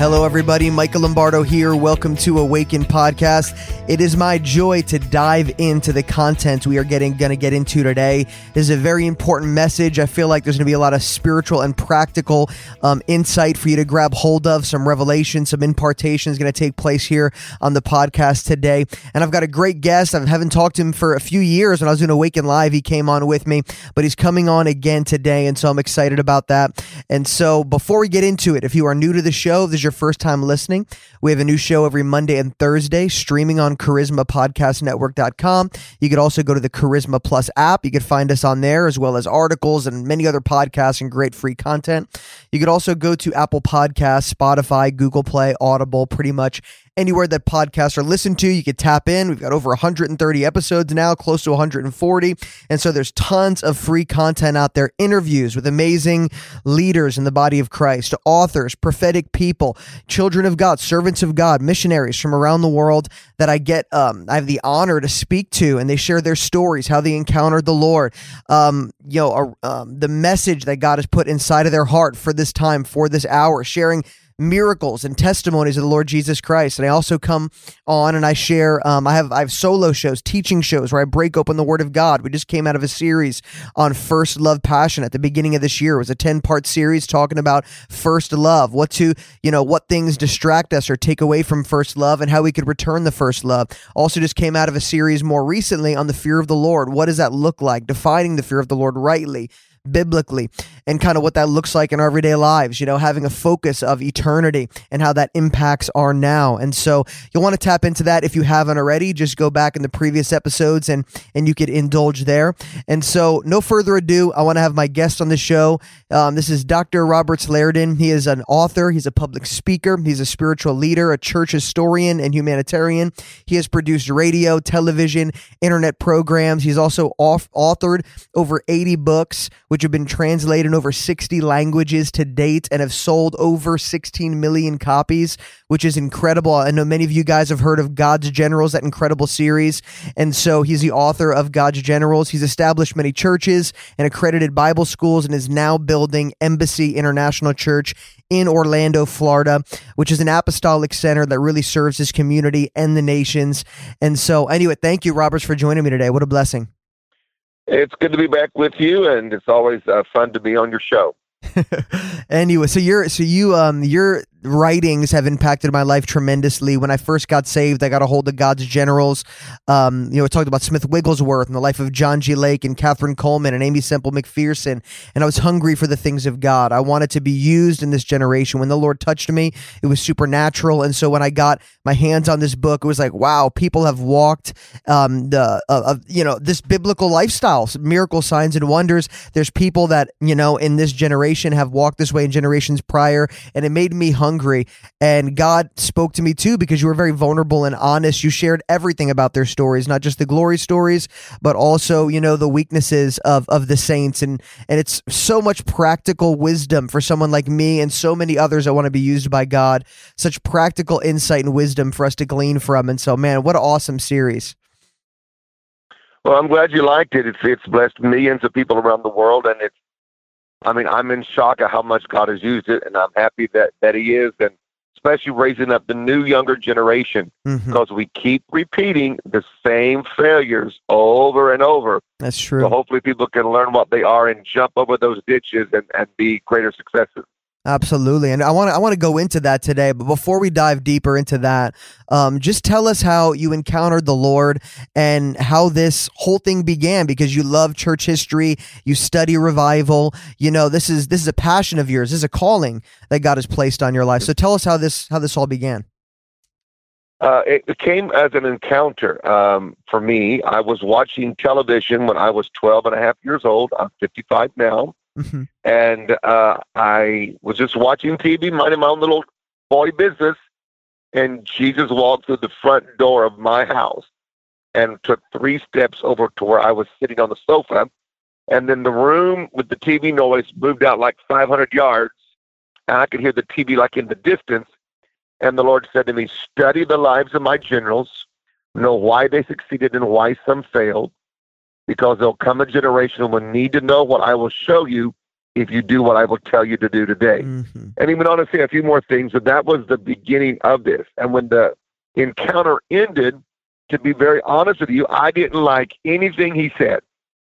Hello, everybody. Michael Lombardo here. Welcome to Awaken Podcast. It is my joy to dive into the content we are getting going to get into today. This is a very important message. I feel like there's going to be a lot of spiritual and practical um, insight for you to grab hold of. Some revelation, some impartation is going to take place here on the podcast today. And I've got a great guest. I haven't talked to him for a few years. When I was doing Awaken Live, he came on with me, but he's coming on again today, and so I'm excited about that. And so before we get into it, if you are new to the show, this is your first time listening, we have a new show every Monday and Thursday streaming on charismapodcastnetwork.com. You could also go to the Charisma Plus app. You could find us on there as well as articles and many other podcasts and great free content. You could also go to Apple Podcasts, Spotify, Google Play, Audible, pretty much anywhere that podcasts are listened to. You could tap in. We've got over 130 episodes now, close to 140. And so there's tons of free content out there, interviews with amazing leaders in the body of Christ, authors, prophetic people, children of God, servants of God, missionaries from around the world that I get, um, I have the honor to speak to, and they share their stories, how they encountered the Lord, um, you know, um, the message that God has put inside of their heart for this time, for this hour, sharing miracles and testimonies of the Lord Jesus Christ. And I also come on and I share. Um, I have I have solo shows, teaching shows where I break open the Word of God. We just came out of a series on first love passion at the beginning of this year. It was a ten part series talking about first love, what to you know what things distract us or take away from first love, and how we could return the first love. Also, just came out of a series more recently on the fear of the Lord. What does that look like? Defining the fear of the Lord rightly biblically and kind of what that looks like in our everyday lives, you know, having a focus of eternity and how that impacts our now. And so you'll want to tap into that if you haven't already. Just go back in the previous episodes and and you could indulge there. And so no further ado, I want to have my guest on the show. Um, this is Dr. Roberts Liardon. He is an author, he's a public speaker, he's a spiritual leader, a church historian, and humanitarian. He has produced radio, television, internet programs. He's also off- authored over 80 books which have been translated over 60 languages to date and have sold over 16 million copies, which is incredible. I know many of you guys have heard of God's Generals, that incredible series. And so he's the author of God's Generals. He's established many churches and accredited Bible schools and is now building Embassy International Church in Orlando, Florida, which is an apostolic center that really serves his community and the nations. And so, anyway, thank you, Roberts, for joining me today. What a blessing. It's good to be back with you, and it's always uh, fun to be on your show. anyway, so you're so you um you're writings have impacted my life tremendously. When I first got saved, I got a hold of God's generals. Um, you know, we talked about Smith Wigglesworth and the life of John G. Lake and Kathryn Kuhlman and Aimee Semple McPherson. And I was hungry for the things of God. I wanted to be used in this generation. When the Lord touched me, it was supernatural. And so when I got my hands on this book, it was like, wow, people have walked um, the uh, uh, you know this biblical lifestyle, miracle signs and wonders. There's people that you know in this generation have walked this way in generations prior, and it made me hungry hungry. And God spoke to me too because you were very vulnerable and honest. You shared everything about their stories, not just the glory stories, but also, you know, the weaknesses of, of the saints. And, and it's so much practical wisdom for someone like me and so many others that want to be used by God. Such practical insight and wisdom for us to glean from. And so, man, what an awesome series. Well, I'm glad you liked it. It's it's blessed millions of people around the world, and it's I mean, I'm in shock at how much God has used it, and I'm happy that that He is, and especially raising up the new younger generation mm-hmm. because we keep repeating the same failures over and over. That's true. So hopefully, people can learn what they are and jump over those ditches and, and be greater successes. Absolutely, and I want to I want to go into that today. But before we dive deeper into that, um, just tell us how you encountered the Lord and how this whole thing began. Because you love church history, you study revival. You know this is this is a passion of yours. This is a calling that God has placed on your life. So tell us how this how this all began. Uh, it came as an encounter um, for me. I was watching television when I was 12 and a half years old. I'm 55 now. Mm-hmm. And uh, I was just watching TV, minding my own little boy business, and Jesus walked through the front door of my house and took three steps over to where I was sitting on the sofa. And then the room with the TV noise moved out like 500 yards, and I could hear the TV like in the distance. And the Lord said to me, Study the lives of my generals, know why they succeeded and why some failed, because there'll come a generation who will need to know what I will show you if you do what I will tell you to do today. Mm-hmm. And he went on to say a few more things, but that was the beginning of this. And when the encounter ended, to be very honest with you, I didn't like anything he said.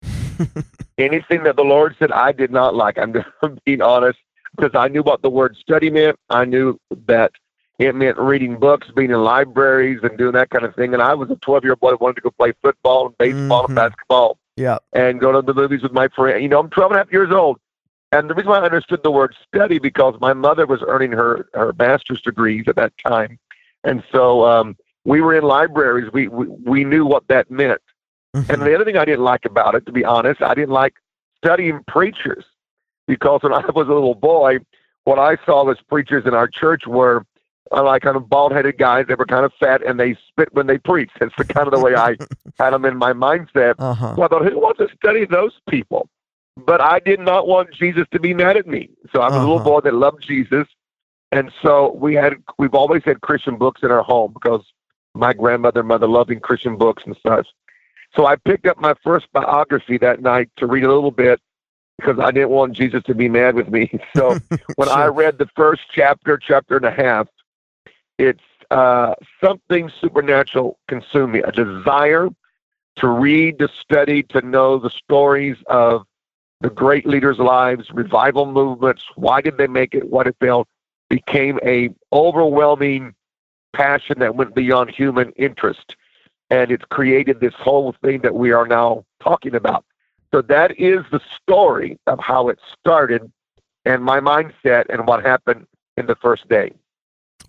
anything that the Lord said, I did not like. I'm being honest because I knew what the word study meant. I knew that it meant reading books, being in libraries, and doing that kind of thing. And I was a 12 year old boy that wanted to go play football and baseball mm-hmm. and basketball. Yeah. And go to the movies with my friend. You know, I'm 12 and a half years old. And the reason why I understood the word study because my mother was earning her, her master's degrees at that time. And so um, we were in libraries. We, we, we knew what that meant. Mm-hmm. And the other thing I didn't like about it, to be honest, I didn't like studying preachers because when I was a little boy, what I saw as preachers in our church were uh, like kind of bald headed guys. They were kind of fat and they spit when they preached. That's the kind of the way I had them in my mindset. Uh-huh. So I thought, who wants to study those people? But I did not want Jesus to be mad at me. So I was uh-huh. a little uh-huh. boy that loved Jesus. And so we had we've always had Christian books in our home because my grandmother and mother loving Christian books and such. So I picked up my first biography that night to read a little bit because I didn't want Jesus to be mad with me. So when sure. I read the first chapter, chapter and a half, it's uh, something supernatural consumed me, a desire to read, to study, to know the stories of the great leaders' lives, revival movements. Why did they make it? What it failed became a overwhelming passion that went beyond human interest, and it's created this whole thing that we are now talking about. So that is the story of how it started, and my mindset and what happened in the first day.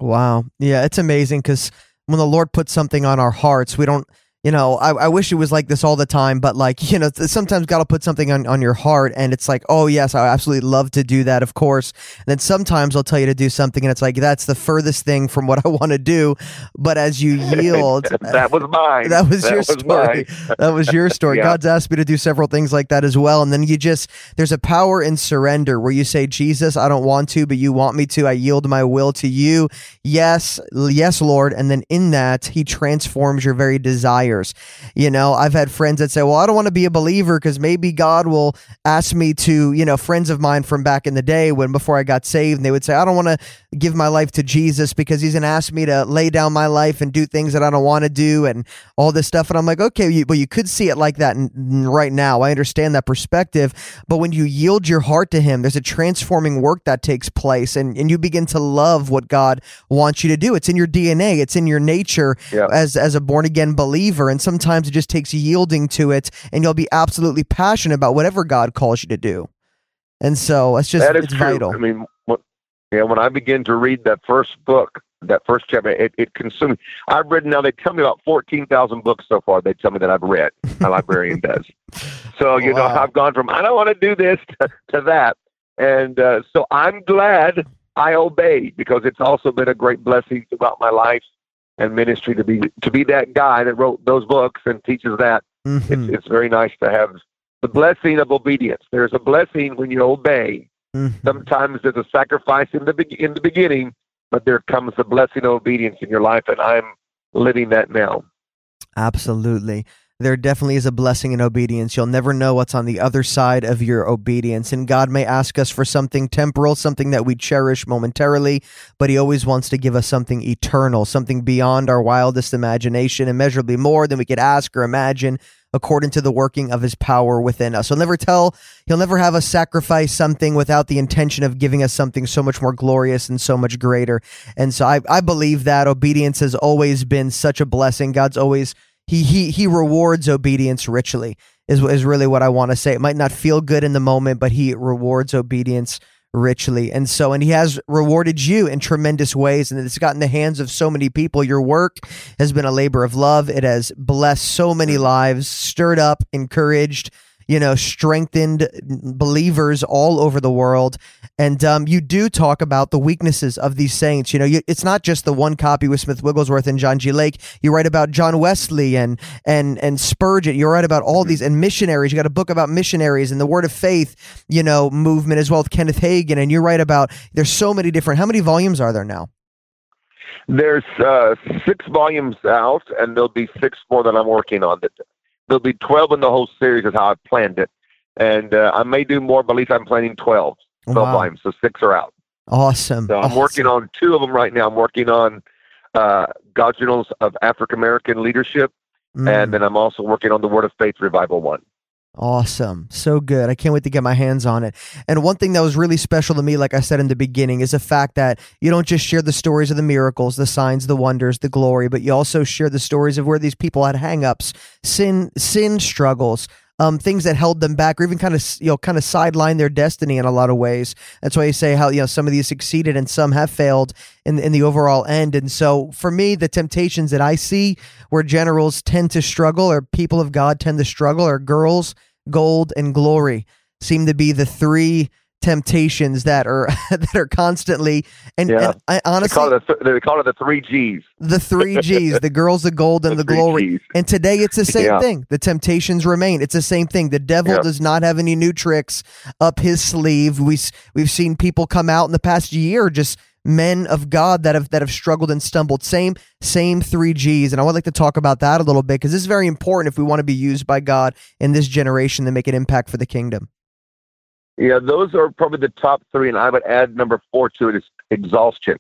Wow. Yeah, it's amazing because when the Lord puts something on our hearts, we don't you know, I, I wish it was like this all the time, but like, you know, sometimes God will put something on, on your heart and it's like, oh, yes, I absolutely love to do that, of course. And then sometimes I'll tell you to do something and it's like, that's the furthest thing from what I want to do. But as you yield, that was mine. That was that your was story. that was your story. yeah. God's asked me to do several things like that as well. And then you just, there's a power in surrender where you say, Jesus, I don't want to, but you want me to. I yield my will to you. Yes, yes, Lord. And then in that, He transforms your very desire desires. You know, I've had friends that say, well, I don't want to be a believer because maybe God will ask me to, you know, friends of mine from back in the day when before I got saved, and they would say, I don't want to give my life to Jesus because he's going to ask me to lay down my life and do things that I don't want to do and all this stuff. And I'm like, okay, you, well, you could see it like that right now. I understand that perspective. But when you yield your heart to him, there's a transforming work that takes place and, and you begin to love what God wants you to do. It's in your DNA, it's in your nature yeah. as, as a born again believer and sometimes it just takes yielding to it, and you'll be absolutely passionate about whatever God calls you to do. And so it's just that is it's true. vital. I mean, what, yeah, when I begin to read that first book, that first chapter, it, it consumed. I've read now. They tell me about fourteen thousand books so far. They tell me that I've read. My librarian does. So you wow. know, I've gone from I don't want to do this to, to that, and uh, so I'm glad I obeyed because it's also been a great blessing throughout my life and ministry to be to be that guy that wrote those books and teaches that. Mm-hmm. It's, it's very nice to have the blessing of obedience. There's a blessing when you obey. Mm-hmm. Sometimes there's a sacrifice in the in the beginning, but there comes the blessing of obedience in your life, and I'm living that now. Absolutely there definitely is a blessing in obedience. You'll never know what's on the other side of your obedience. And God may ask us for something temporal, something that we cherish momentarily, but He always wants to give us something eternal, something beyond our wildest imagination, immeasurably more than we could ask or imagine. According to the working of his power within us. He'll never tell, he'll never have us sacrifice something without the intention of giving us something so much more glorious and so much greater. And so I, I believe that obedience has always been such a blessing. God's always he he he rewards obedience richly is is really what I want to say. It might not feel good in the moment, but he rewards obedience richly. And so and he has rewarded you in tremendous ways and it's gotten the hands of so many people. Your work has been a labor of love. It has blessed so many lives, stirred up, encouraged, you know, strengthened believers all over the world. And um, you do talk about the weaknesses of these saints. You know, you, it's not just the one copy with Smith Wigglesworth and John G. Lake. You write about John Wesley and and and Spurgeon. You write about all these and missionaries. You got a book about missionaries and the Word of Faith, you know, movement as well with Kenneth Hagin. And you write about there's so many different. How many volumes are there now? There's uh, six volumes out, and there'll be six more that I'm working on. That there'll be 12 in the whole series is how I planned it. and uh, I may do more, but at least I'm planning 12, 12 wow. volumes, so six are out. Awesome. So I'm awesome. working on two of them right now. I'm working on uh, God's Generals of African American Leadership, mm. and then I'm also working on the Word of Faith Revival one. Awesome. So good. I can't wait to get my hands on it. And one thing that was really special to me, like I said in the beginning, is the fact that you don't just share the stories of the miracles, the signs, the wonders, the glory, but you also share the stories of where these people had hangups, sin, sin struggles, um, things that held them back, or even kind of you know kind of sideline their destiny in a lot of ways. That's why you say how you know some of these succeeded and some have failed in in the overall end. And so for me, the temptations that I see where generals tend to struggle, or people of God tend to struggle, or girls, gold, and glory seem to be the three temptations that are that are constantly and, yeah. and I honestly they call, it the, they call it the three G's. The three G's, the girls, the gold, and the, the glory. G's. And today it's the same yeah. thing. The temptations remain. It's the same thing. The devil yeah. does not have any new tricks up his sleeve. We we've seen people come out in the past year just men of God that have that have struggled and stumbled. Same same three G's, and I would like to talk about that a little bit because this is very important if we want to be used by God in this generation to make an impact for the kingdom. Yeah, those are probably the top three, and I would add number four to it is exhaustion.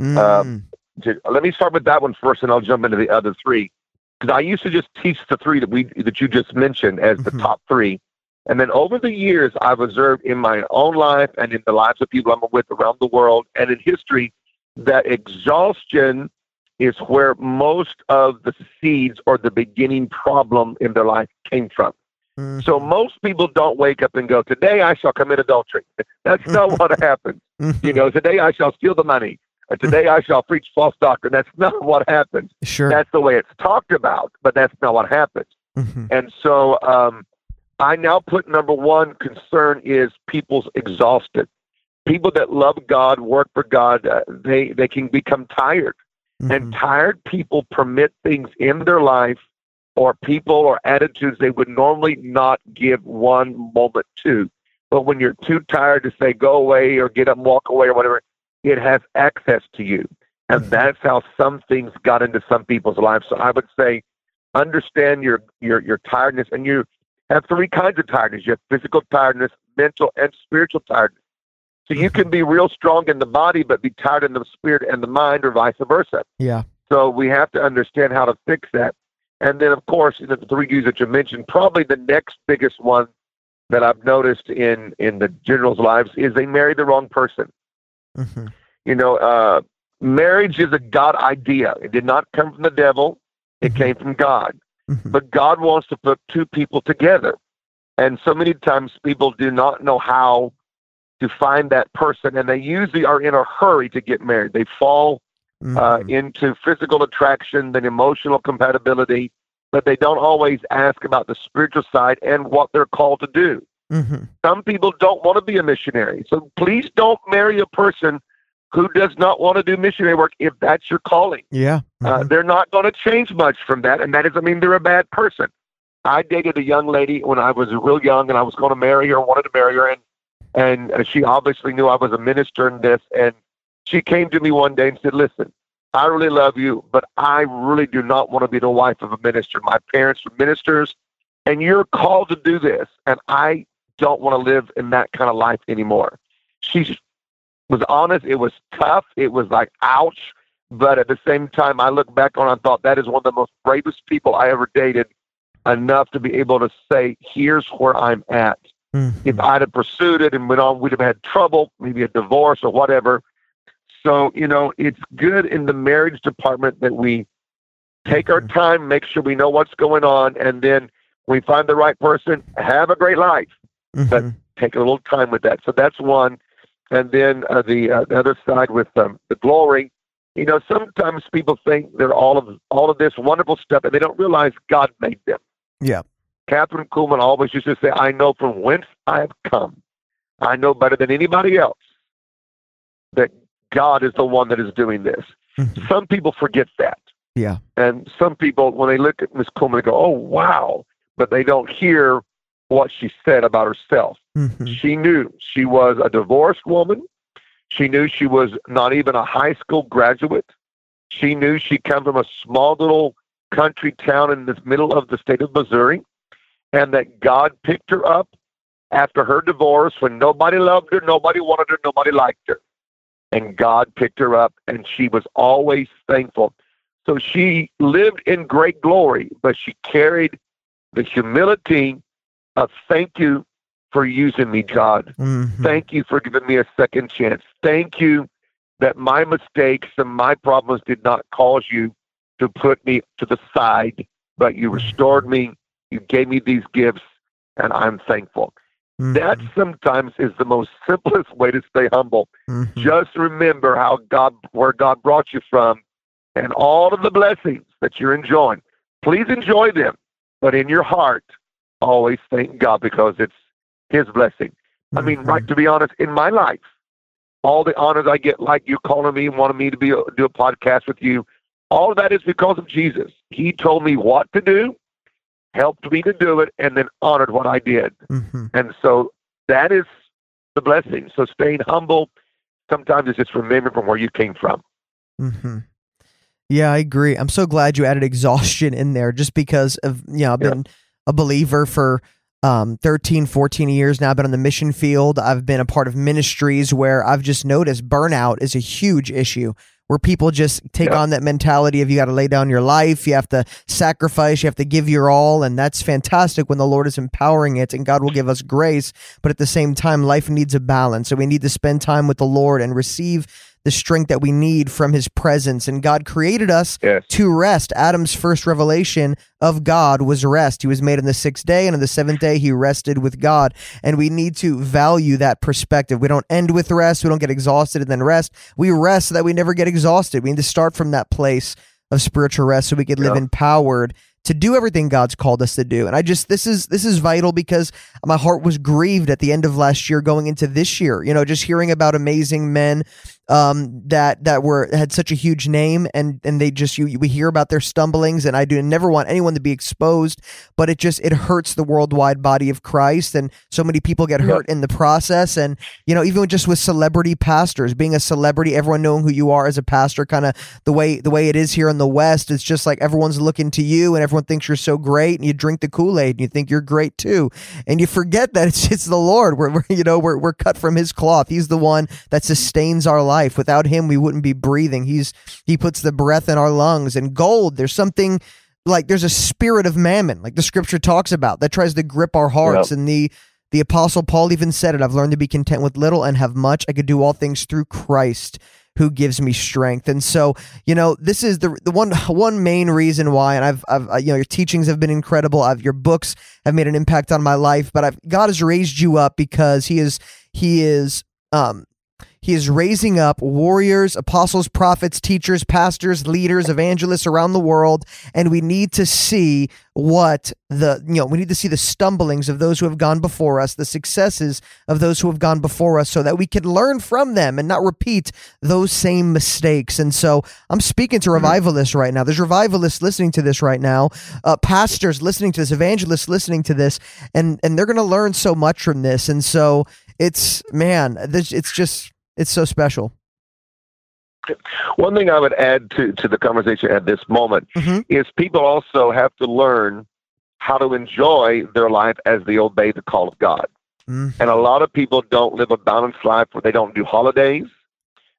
Mm. Um, to, let me start with that one first, and I'll jump into the other three. Because I used to just teach the three that we that you just mentioned as the mm-hmm. top three, and then over the years, I've observed in my own life and in the lives of people I'm with around the world and in history that exhaustion is where most of the seeds or the beginning problem in their life came from. Mm-hmm. So most people don't wake up and go, "Today I shall commit adultery." That's not what happens. You know, today I shall steal the money. Or today I shall preach false doctrine. That's not what happens. Sure. That's the way it's talked about, but that's not what happens. Mm-hmm. And so um, I now put number one concern is people's exhausted. People that love God, work for God, uh, they they can become tired. Mm-hmm. And tired people permit things in their life or people or attitudes they would normally not give one moment to. But when you're too tired to say go away or get up and walk away or whatever, it has access to you. And mm-hmm. that's how some things got into some people's lives. So I would say understand your your your tiredness and you have three kinds of tiredness. You have physical tiredness, mental and spiritual tiredness. So you can mm-hmm. be real strong in the body but be tired in the spirit and the mind or vice versa. Yeah. So we have to understand how to fix that. And then, of course, in the three U's that you mentioned, probably the next biggest one that I've noticed in in the generals' lives is they marry the wrong person. Mm-hmm. You know, uh, marriage is a God idea. It did not come from the devil; it mm-hmm. came from God. Mm-hmm. But God wants to put two people together, and so many times people do not know how to find that person, and they usually are in a hurry to get married. They fall uh, mm-hmm. uh, into physical attraction, then emotional compatibility, but they don't always ask about the spiritual side and what they're called to do. Mm-hmm. Some people don't want to be a missionary. So please don't marry a person who does not want to do missionary work if that's your calling. Yeah. Uh, mm-hmm. Uh, they're not going to change much from that. And that doesn't mean they're a bad person. I dated a young lady when I was real young and I was going to marry her, wanted to marry her. And, and uh, she obviously knew I was a minister in this. And she came to me one day and said, Listen, I really love you, but I really do not want to be the wife of a minister. My parents were ministers, and you're called to do this, and I don't want to live in that kind of life anymore. She was honest. It was tough. It was like, ouch. But at the same time, I look back on and thought that is one of the most bravest people I ever dated enough to be able to say, here's where I'm at. Mm-hmm. If I'd have pursued it and went on, we'd have had trouble, maybe a divorce or whatever. So, you know, it's good in the marriage department that we take our mm-hmm. time, make sure we know what's going on, and then we find the right person, have a great life. Mm-hmm. But take a little time with that. So that's one. And then uh, the, uh, the other side with um, the glory, you know, sometimes people think they're all of all of this wonderful stuff, and they don't realize God made them. Yeah. Kathryn Kuhlman always used to say, "I know from whence I have come. I know better than anybody else that God is the one that is doing this. Mm-hmm. Some people forget that. Yeah. And some people, when they look at Miss Kuhlman, they go, oh, wow. But they don't hear what she said about herself. Mm-hmm. She knew she was a divorced woman. She knew she was not even a high school graduate. She knew she came from a small little country town in the middle of the state of Missouri and that God picked her up after her divorce when nobody loved her, nobody wanted her, nobody liked her. And God picked her up, and she was always thankful. So she lived in great glory, but she carried the humility of thank you for using me, God. Mm-hmm. Thank you for giving me a second chance. Thank you that my mistakes and my problems did not cause you to put me to the side, but you restored me. You gave me these gifts, and I'm thankful. Mm-hmm. That sometimes is the most simplest way to stay humble. Mm-hmm. Just remember how God, where God brought you from, and all of the blessings that you're enjoying. Please enjoy them, but in your heart, always thank God because it's His blessing. I mean, right mm-hmm. to be honest, in my life, all the honors I get, like you calling me, and wanting me to be do a podcast with you, all of that is because of Jesus. He told me what to do, helped me to do it, and then honored what I did. Mm-hmm. And so that is the blessing. So staying humble sometimes is just remembering from where you came from. Mm-hmm. Yeah, I agree. I'm so glad you added exhaustion in there just because of, you know, I've been yeah. A believer for um, 13, 14 years now. I've been on the mission field. I've been a part of ministries where I've just noticed burnout is a huge issue where people just take yeah. on that mentality of you got to lay down your life, you have to sacrifice, you have to give your all. And that's fantastic when the Lord is empowering it and God will give us grace. But at the same time, life needs a balance. So we need to spend time with the Lord and receive the strength that we need from his presence. And God created us yes. to rest. Adam's first revelation of God was rest. He was made on the sixth day, and on the seventh day, he rested with God. And we need to value that perspective. We don't end with rest, we don't get exhausted and then rest. We rest so that we never get exhausted. We need to start from that place of spiritual rest so we could live yeah. empowered to do everything God's called us to do. And I just this is this is vital because my heart was grieved at the end of last year going into this year. You know, just hearing about amazing men um, that that were had such a huge name and and they just you we hear about their stumblings and I do never want anyone to be exposed but it just it hurts the worldwide body of Christ and so many people get hurt yep. in the process. And you know even just with celebrity pastors being a celebrity everyone knowing who you are as a pastor kind of the way the way it is here in the west it's just like everyone's looking to you and everyone thinks you're so great and you drink the Kool-Aid and you think you're great too. And you forget that it's it's the Lord. We're, we're you know we're we're cut from his cloth. He's the one that sustains our life life. Without him, we wouldn't be breathing. He's he puts the breath in our lungs. And gold, there's something like there's a spirit of mammon, like the scripture talks about, that tries to grip our hearts. Yep. And the the apostle Paul even said it. I've learned to be content with little and have much. I could do all things through Christ who gives me strength. And so, you know, this is the the one one main reason why. And I've, I've uh, you know, your teachings have been incredible. I've your books have made an impact on my life. But I've God has raised you up because He is He is um he is raising up warriors, apostles, prophets, teachers, pastors, leaders, evangelists around the world, and we need to see what the you know we need to see the stumblings of those who have gone before us, the successes of those who have gone before us, so that we can learn from them and not repeat those same mistakes. And so I'm speaking to revivalists right now. There's revivalists listening to this right now, uh, pastors listening to this, evangelists listening to this, and and they're going to learn so much from this. And so it's man, it's just it's so special. One thing I would add to, to the conversation at this moment mm-hmm. is people also have to learn how to enjoy their life as they obey the call of God. Mm-hmm. And a lot of people don't live a balanced life where they don't do holidays,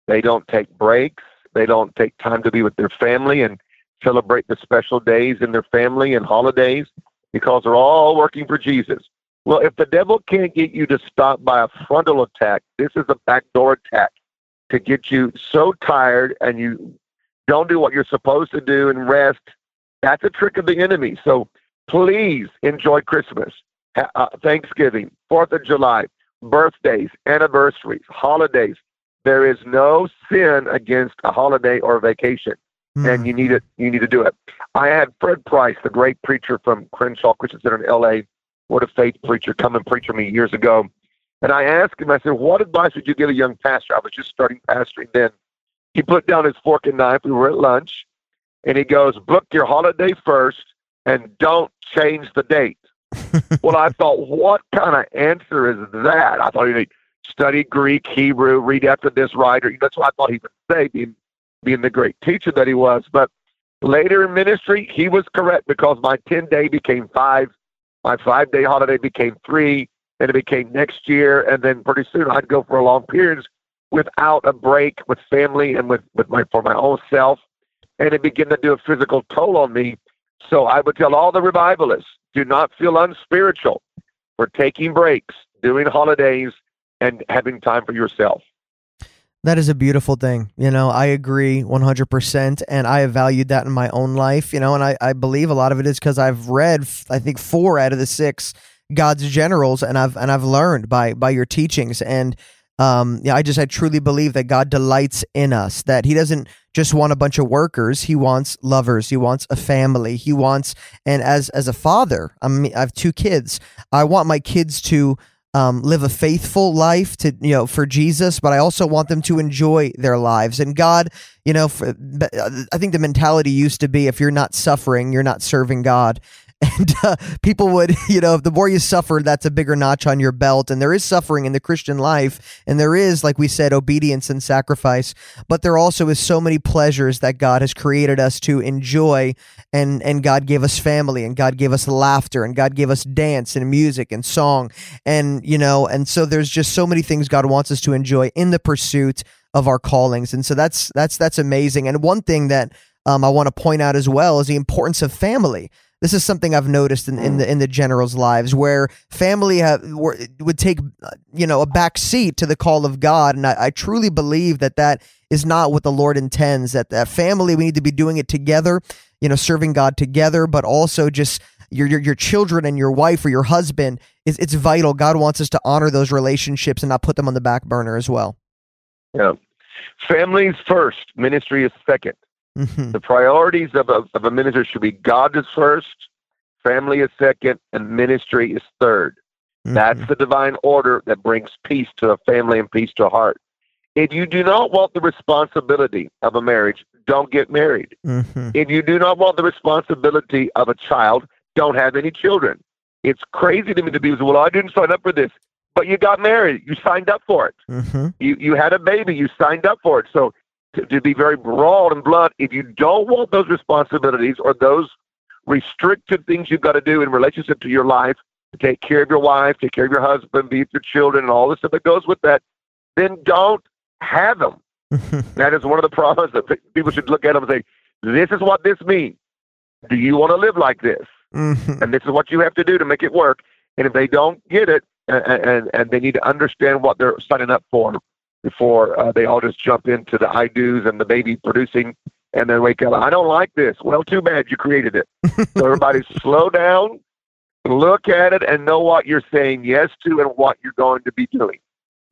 they don't take breaks, they don't take time to be with their family and celebrate the special days in their family and holidays because they're all working for Jesus. Well, if the devil can't get you to stop by a frontal attack, this is a backdoor attack to get you so tired and you don't do what you're supposed to do and rest. That's a trick of the enemy. So please enjoy Christmas, uh, Thanksgiving, Fourth of July, birthdays, anniversaries, holidays. There is no sin against a holiday or a vacation, mm. and you need it. You need to do it. I had Fred Price, the great preacher from Crenshaw Christian Center in L.A what a faith preacher come and preach for me years ago. And I asked him, I said, what advice would you give a young pastor? I was just starting pastoring then. He put down his fork and knife. We were at lunch. And he goes, book your holiday first and don't change the date. well, I thought, what kind of answer is that? I thought he'd study Greek, Hebrew, read after this writer. That's what I thought he would say, being, being the great teacher that he was. But later in ministry, he was correct because my 10 day became five my five day holiday became three. and it became next year, and then pretty soon I'd go for long periods without a break with family and with, with my for my own self, and it began to do a physical toll on me. So I would tell all the revivalists, do not feel unspiritual for taking breaks, doing holidays, and having time for yourself. That is a beautiful thing. You know, I agree 100%. And I have valued that in my own life, you know, and I, I believe a lot of it is because I've read, I think, four out of the six God's generals, and I've and I've learned by by your teachings. And um, yeah, I just I truly believe that God delights in us. That He doesn't just want a bunch of workers. He wants lovers. He wants a family. He wants, and as as a father, I mean, I have two kids. I want my kids to um, live a faithful life to you know for Jesus, but I also want them to enjoy their lives. And God, you know, for, I think the mentality used to be if you're not suffering, you're not serving God. And uh, people would you know the more you suffer that's a bigger notch on your belt. And there is suffering in the christian life. And there is like we said obedience and sacrifice. But there also is so many pleasures that god has created us to enjoy. And and god gave us family. And god gave us laughter. And god gave us dance and music and song. And you know and so there's just so many things god wants us to enjoy in the pursuit of our callings. And so that's that's that's amazing. And one thing that um, I want to point out as well is the importance of family this is something I've noticed in, in mm. the in the generals' lives where family have, were, would take you know a back seat to the call of God, and I, I truly believe that that is not what the Lord intends. That that family we need to be doing it together, you know, serving God together, but also just your your, your children and your wife or your husband is it's vital. God wants us to honor those relationships and not put them on the back burner as well. Yeah, families first, ministry is second. Mm-hmm. The priorities of a, of a minister should be God is first, family is second, and ministry is 3rd mm-hmm. That's the divine order that brings peace to a family and peace to a heart. If you do not want the responsibility of a marriage, don't get married. Mm-hmm. If you do not want the responsibility of a child, don't have any children. It's crazy to me to be well, I didn't sign up for this, but you got married. You signed up for it. Mm-hmm. You you had a baby. You signed up for it. So to, to be very broad and blunt, if you don't want those responsibilities or those restricted things you've got to do in relationship to your life, to take care of your wife, take care of your husband, be with your children, and all the stuff that goes with that, then don't have them. that is one of the problems that people should look at them and say, this is what this means. Do you want to live like this? Mm-hmm. And this is what you have to do to make it work. And if they don't get it, and, and, and they need to understand what they're signing up for, before uh, they all just jump into the I do's and the baby producing and then wake up. I don't like this. Well, too bad you created it. so everybody slow down, look at it, and know what you're saying yes to and what you're going to be doing.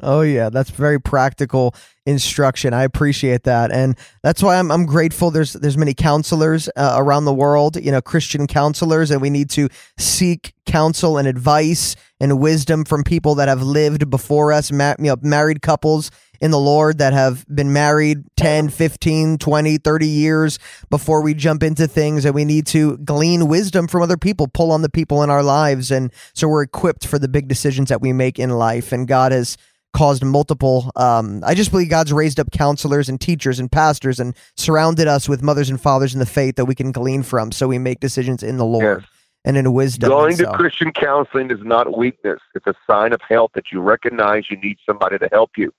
Oh yeah, that's very practical instruction. I appreciate that, and that's why I'm I'm grateful. There's there's many counselors uh, around the world, you know, Christian counselors, and we need to seek counsel and advice and wisdom from people that have lived before us, ma- you know, married couples in the Lord that have been married 10, 15, 20, 30 years before we jump into things and we need to glean wisdom from other people, pull on the people in our lives and so we're equipped for the big decisions that we make in life and God has caused multiple um, i just believe god's raised up counselors and teachers and pastors and surrounded us with mothers and fathers in the faith that we can glean from so we make decisions in the lord yes. and in wisdom. Going to christian counseling is not weakness. It's a sign of health that you recognize you need somebody to help you.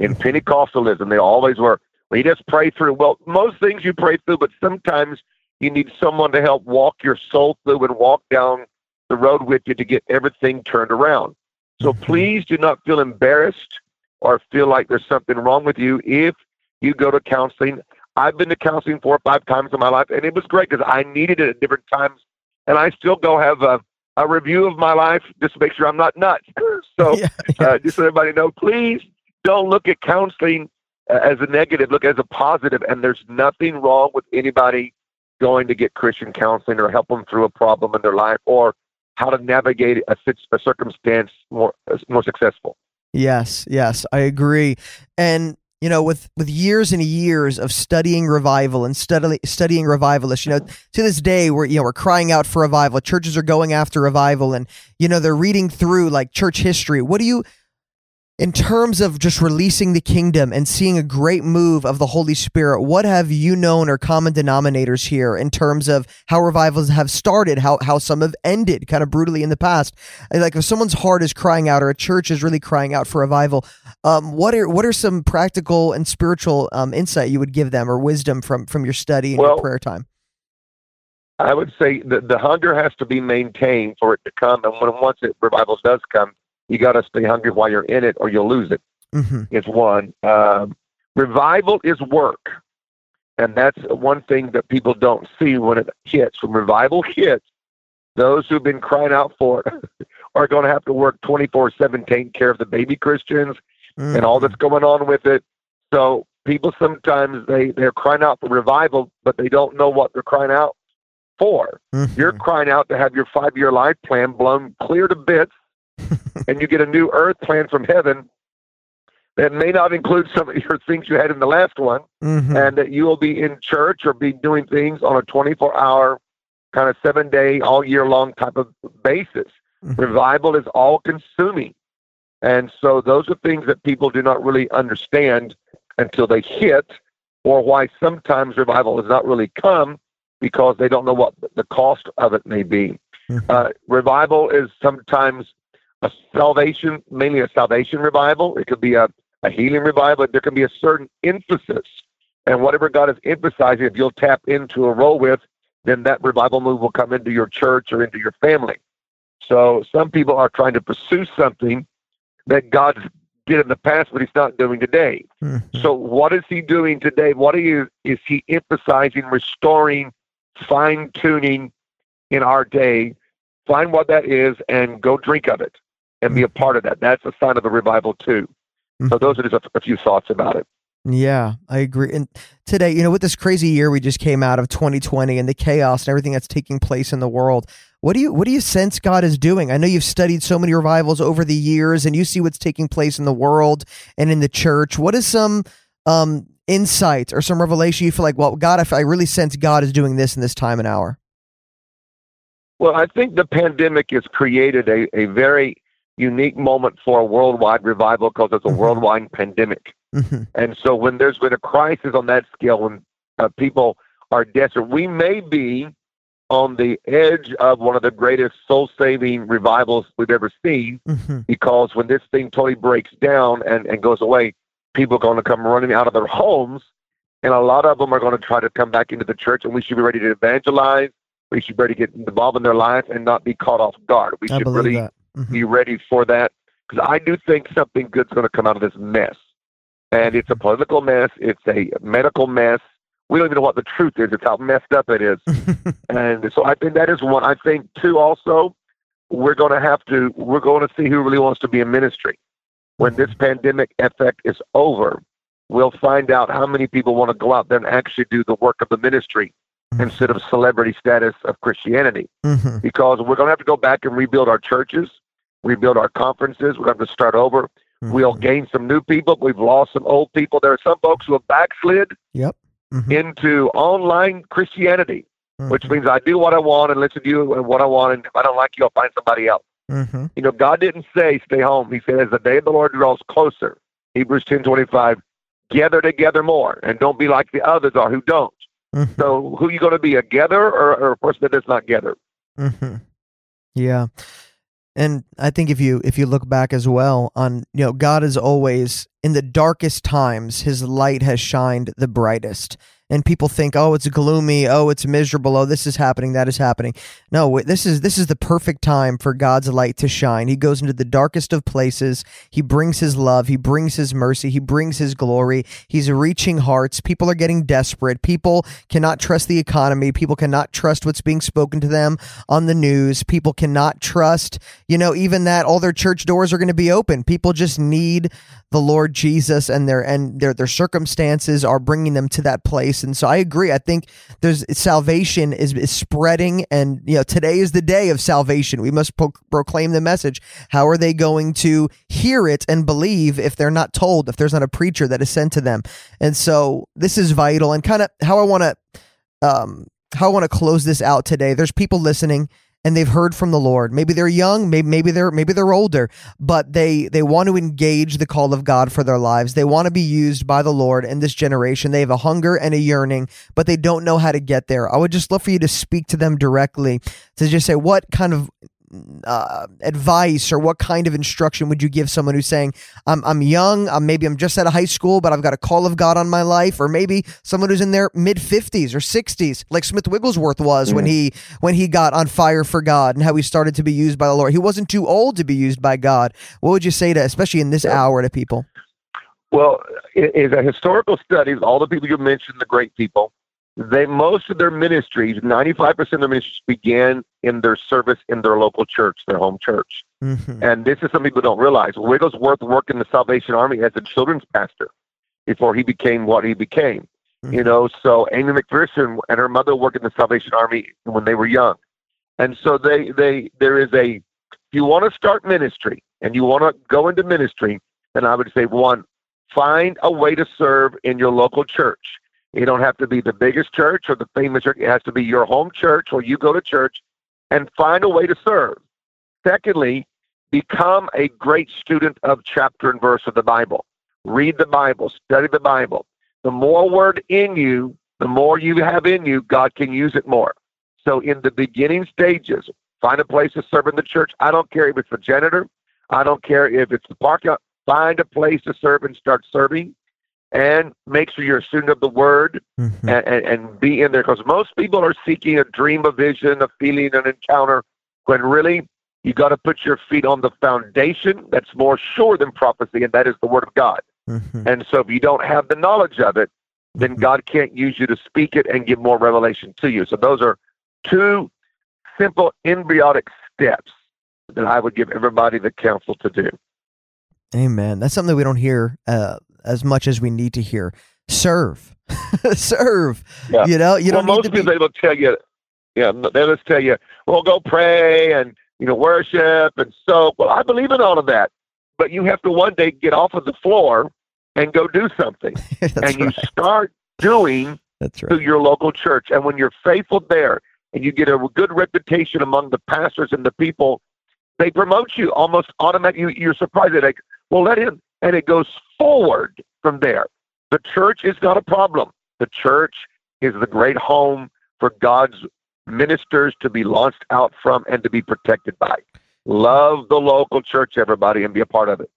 In mm-hmm. pentecostalism they always were. Well you just pray through. Well most things you pray through but sometimes you need someone to help walk your soul through and walk down the road with you to get everything turned around so mm-hmm. please do not feel embarrassed or feel like there's something wrong with you if you go to counseling. I've been to counseling four or five times in my life, and it was great because I needed it at different times. And I still go have a, a review of my life just to make sure I'm not nuts. so yeah, yeah. Uh, just so everybody know, please don't look at counseling uh, as a negative, look as a positive. And there's nothing wrong with anybody going to get Christian counseling or help them through a problem in their life or how to navigate a, a circumstance more more successful. Yes, yes, I agree. And you know, with with years and years of studying revival and study, studying revivalists, you know, to this day we're you know we're crying out for revival. Churches are going after revival, and you know they're reading through like church history. What do you in terms of just releasing the kingdom and seeing a great move of the Holy Spirit, what have you known or common denominators here in terms of how revivals have started, how how some have ended kind of brutally in the past? Like if someone's heart is crying out or a church is really crying out for revival, um, what are what are some practical and spiritual um, insight you would give them or wisdom from from your study and well, your prayer time? I would say that the hunger has to be maintained for it to come, and when once it revivals does come, you got to stay hungry while you're in it, or you'll lose it. Mm-hmm. It's one. Um, revival is work, and that's one thing that people don't see when it hits. When revival hits, those who've been crying out for it are going to have to work 24 7 taking care of the baby Christians mm-hmm. and all that's going on with it. So people sometimes they they're crying out for revival, but they don't know what they're crying out for. Mm-hmm. You're crying out to have your five year life plan blown clear to bits and you get a new earth plan from heaven that may not include some of your things you had in the last one, mm-hmm. and that you will be in church or be doing things on a 24 hour, kind of seven day, all year long type of basis. Mm-hmm. Revival is all consuming. And so those are things that people do not really understand until they hit, or why sometimes revival does not really come because they don't know what the cost of it may be. Mm-hmm. Uh, revival is sometimes a salvation, mainly a salvation revival. It could be a, a healing revival. There can be a certain emphasis. And whatever God is emphasizing, if you'll tap into a role with, then that revival move will come into your church or into your family. So some people are trying to pursue something that God did in the past, but He's not doing today. Mm-hmm. So what is He doing today? What is, is He emphasizing, restoring, fine tuning in our day? Find what that is and go drink of it and be a part of that. That's a sign of a revival too. Mm-hmm. So those are just a, a few thoughts about it. Yeah, I agree. And today, you know, with this crazy year we just came out of 2020 and the chaos and everything that's taking place in the world, what do you what do you sense God is doing? I know you've studied so many revivals over the years and you see what's taking place in the world and in the church. What is some um insight or some revelation you feel like, well, God, if I really sense God is doing this in this time and hour? Well, I think the pandemic has created a, a very unique moment for a worldwide revival because it's a mm-hmm. worldwide pandemic. Mm-hmm. And so when there's been a crisis on that scale, when uh, people are desperate, we may be on the edge of one of the greatest soul saving revivals we've ever seen mm-hmm. because when this thing totally breaks down and, and goes away, people are going to come running out of their homes. And a lot of them are going to try to come back into the church, and we should be ready to evangelize. We should be ready to get involved in their life and not be caught off guard. We I should really that mm-hmm. be ready for that because I do think something good's going to come out of this mess. And it's a political mess. It's a medical mess. We don't even know what the truth is. It's how messed up it is. and so I think that is one. I think two also, we're going to have to. We're going to see who really wants to be in ministry. When this mm-hmm. pandemic effect is over, we'll find out how many people want to go out there and actually do the work of the ministry mm-hmm. instead of celebrity status of Christianity. Mm-hmm. Because we're going to have to go back and rebuild our churches rebuild our conferences. We're going to start over. Mm-hmm. We'll gain some new people. We've lost some old people. There are some folks who have backslid yep. Mm-hmm. into online Christianity, mm-hmm. which means I do what I want and listen to you and what I want. And if I don't like you, I'll find somebody else. Mm-hmm. You know, God didn't say stay home. He said, as the day of the Lord draws closer, Hebrews ten twenty five, gather together more and don't be like the others are who don't. Mm-hmm. So, who are you going to be, a gather or, or a person that does not gather? Mm-hmm. Yeah. And I think if you if you look back as well on you know God is always in the darkest times his light has shined the brightest and people think, "Oh, it's gloomy. Oh, it's miserable. Oh, this is happening. That is happening." No, this is this is the perfect time for God's light to shine. He goes into the darkest of places. He brings his love, he brings his mercy, he brings his glory. He's reaching hearts. People are getting desperate. People cannot trust the economy. People cannot trust what's being spoken to them on the news. People cannot trust, you know, even that all their church doors are going to be open. People just need the Lord Jesus and their and their their circumstances are bringing them to that place and so I agree. I think there's salvation is, is spreading, and you know today is the day of salvation. We must pro- proclaim the message. How are they going to hear it and believe if they're not told? If there's not a preacher that is sent to them, and so this is vital. And kind of how I want to, um, how I want to close this out today. There's people listening and they've heard from the Lord. Maybe they're young, maybe maybe they're maybe they're older, but they they want to engage the call of God for their lives. They want to be used by the Lord in this generation. They have a hunger and a yearning, but they don't know how to get there. I would just love for you to speak to them directly to just say what kind of uh, advice or what kind of instruction would you give someone who's saying I'm I'm young, I'm, maybe I'm just out of high school, but I've got a call of God on my life, or maybe someone who's in their mid 50s or 60s, like Smith Wigglesworth was mm-hmm. when he when he got on fire for God and how he started to be used by the Lord. He wasn't too old to be used by God. What would you say to, especially in this yeah. hour, to people? Well, in a historical studies, all the people you mentioned, the great people, they most of their ministries, 95% of their ministries began in their service in their local church, their home church. Mm-hmm. And this is something people don't realize. Wigglesworth worked in the Salvation Army as a children's pastor before he became what he became. Mm-hmm. You know, so Aimee McPherson and her mother worked in the Salvation Army when they were young. And so they they there is a if you want to start ministry and you want to go into ministry, then I would say one, find a way to serve in your local church you don't have to be the biggest church or the famous church. It has to be your home church or you go to church and find a way to serve. Secondly, become a great student of chapter and verse of the Bible. Read the Bible, study the Bible. The more word in you, the more you have in you, God can use it more. So in the beginning stages, find a place to serve in the church. I don't care if it's the janitor. I don't care if it's the parking. Find a place to serve and start serving and make sure you're a student of the word mm-hmm. and, and, be in there because most people are seeking a dream, a vision, a feeling, an encounter when really you got to put your feet on the foundation that's more sure than prophecy, and that is the word of God. Mm-hmm. And so if you don't have the knowledge of it, then mm-hmm. God can't use you to speak it and give more revelation to you. So those are two simple embryonic steps that I would give everybody the counsel to do. Amen. That's something that we don't hear uh, as much as we need to hear. Serve, serve. Yeah. You know, you well, don't. Most people be... they will tell you, yeah, they just tell you, well, go pray and you know worship and so. Well, I believe in all of that, but you have to one day get off of the floor and go do something, and right. you start doing That's right. to your local church. And when you're faithful there, and you get a good reputation among the pastors and the people, they promote you almost automatically. You're surprised. They're like, well, let him and it goes forward from there. The church is not a problem. The church is the great home for God's ministers to be launched out from and to be protected by. Love the local church, everybody, and be a part of it.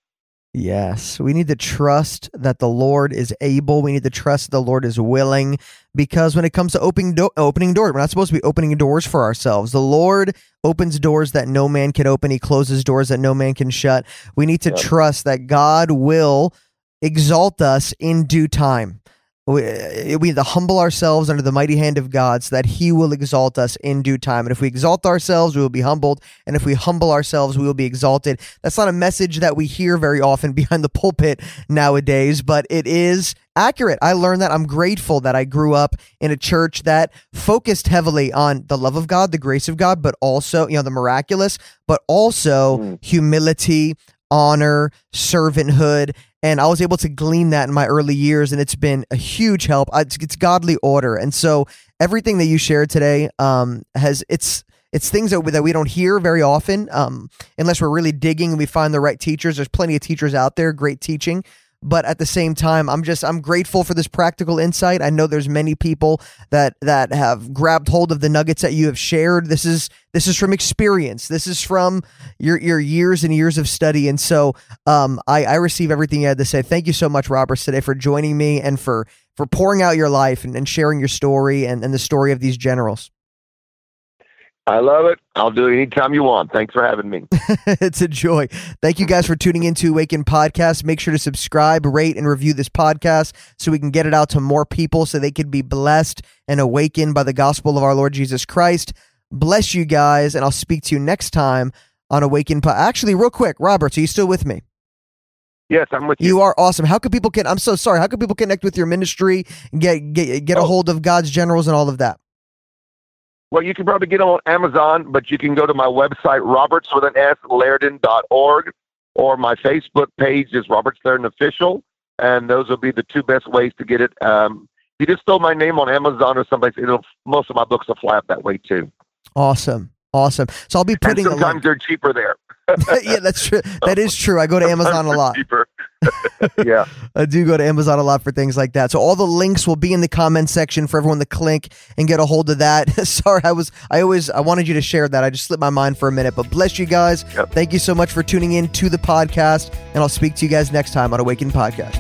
Yes, we need to trust that the Lord is able. We need to trust the Lord is willing because when it comes to opening do- opening doors, we're not supposed to be opening doors for ourselves. The Lord opens doors that no man can open. He closes doors that no man can shut. We need to trust that God will exalt us in due time. We, we need to humble ourselves under the mighty hand of God so that He will exalt us in due time. And if we exalt ourselves, we will be humbled. And if we humble ourselves, we will be exalted. That's not a message that we hear very often behind the pulpit nowadays, but it is accurate. I learned that. I'm grateful that I grew up in a church that focused heavily on the love of God, the grace of God, but also, you know, the miraculous, but also mm. humility, honor, servanthood, and I was able to glean that in my early years, and it's been a huge help. It's, it's godly order, and so everything that you shared today um, has it's it's things that we, that we don't hear very often um, unless we're really digging and we find the right teachers. There's plenty of teachers out there, great teaching, but at the same time i'm just i'm grateful for this practical insight. I know there's many people that that have grabbed hold of the nuggets that you have shared. This is this is from experience. This is from your your years and years of study. And so um i i receive everything you had to say. Thank you so much robert today for joining me and for for pouring out your life and, and sharing your story and, and the story of these generals I love it. I'll do it anytime you want. Thanks for having me. it's a joy. Thank you guys for tuning into Awaken Podcast. Make sure to subscribe, rate, and review this podcast so we can get it out to more people so they can be blessed and awakened by the gospel of our Lord Jesus Christ. Bless you guys, and I'll speak to you next time on Awaken Pod. Actually, real quick, Robert, are you still with me? Yes, I'm with you. You are awesome. How can people I'm so sorry. How can people connect with your ministry, get get get oh. a hold of God's generals and all of that? Well, you can probably get on Amazon, but you can go to my website, roberts with an S, Liardon.org, or my Facebook page is Roberts Liardon Official, and those will be the two best ways to get it. Um, if you just throw my name on Amazon or someplace, it'll most of my books will fly up that way too. Awesome. Awesome. So I'll be putting. And sometimes they're cheaper there. yeah, that's true. That is true. I go to Amazon a lot. Cheaper. yeah, I do go to Amazon a lot for things like that. So all the links will be in the comment section for everyone to click and get a hold of that. Sorry, I was I always I wanted you to share that. I just slipped my mind for a minute. But bless you guys. Yep. Thank you so much for tuning in to the podcast, and I'll speak to you guys next time on Awaken Podcast.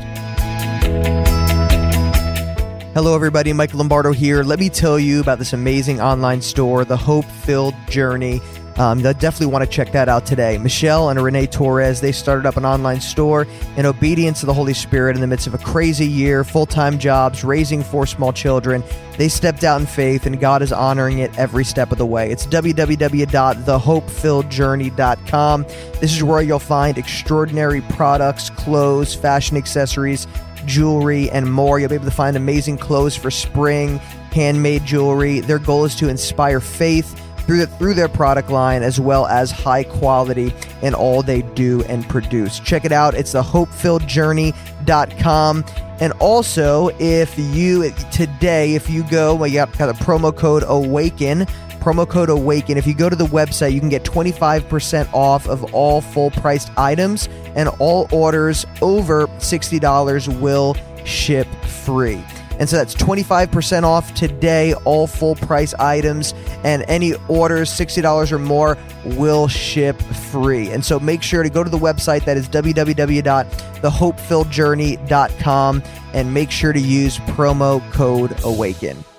Hello, everybody. Mike Lombardo here. Let me tell you about this amazing online store, The Hope Filled Journey. Um, definitely want to check that out today. Michelle and Renee Torres, they started up an online store in obedience to the Holy Spirit in the midst of a crazy year, full time jobs, raising four small children. They stepped out in faith, and God is honoring it every step of the way. It's www.thehopefilledjourney.com. This is where you'll find extraordinary products, clothes, fashion accessories, jewelry, and more. You'll be able to find amazing clothes for spring, handmade jewelry. Their goal is to inspire faith through, the, through their product line as well as high quality in all they do and produce. Check it out. It's the hopefilledjourney.com. And also, if you today, if you go, well, you got, got a promo code AWAKEN promo code AWAKEN. If you go to the website, you can get 25% off of all full priced items, and all orders over $60 will ship free. And so that's 25% off today, all full price items, and any orders $60 or more will ship free. And so make sure to go to the website that is www.thehopefilledjourney.com and make sure to use promo code AWAKEN.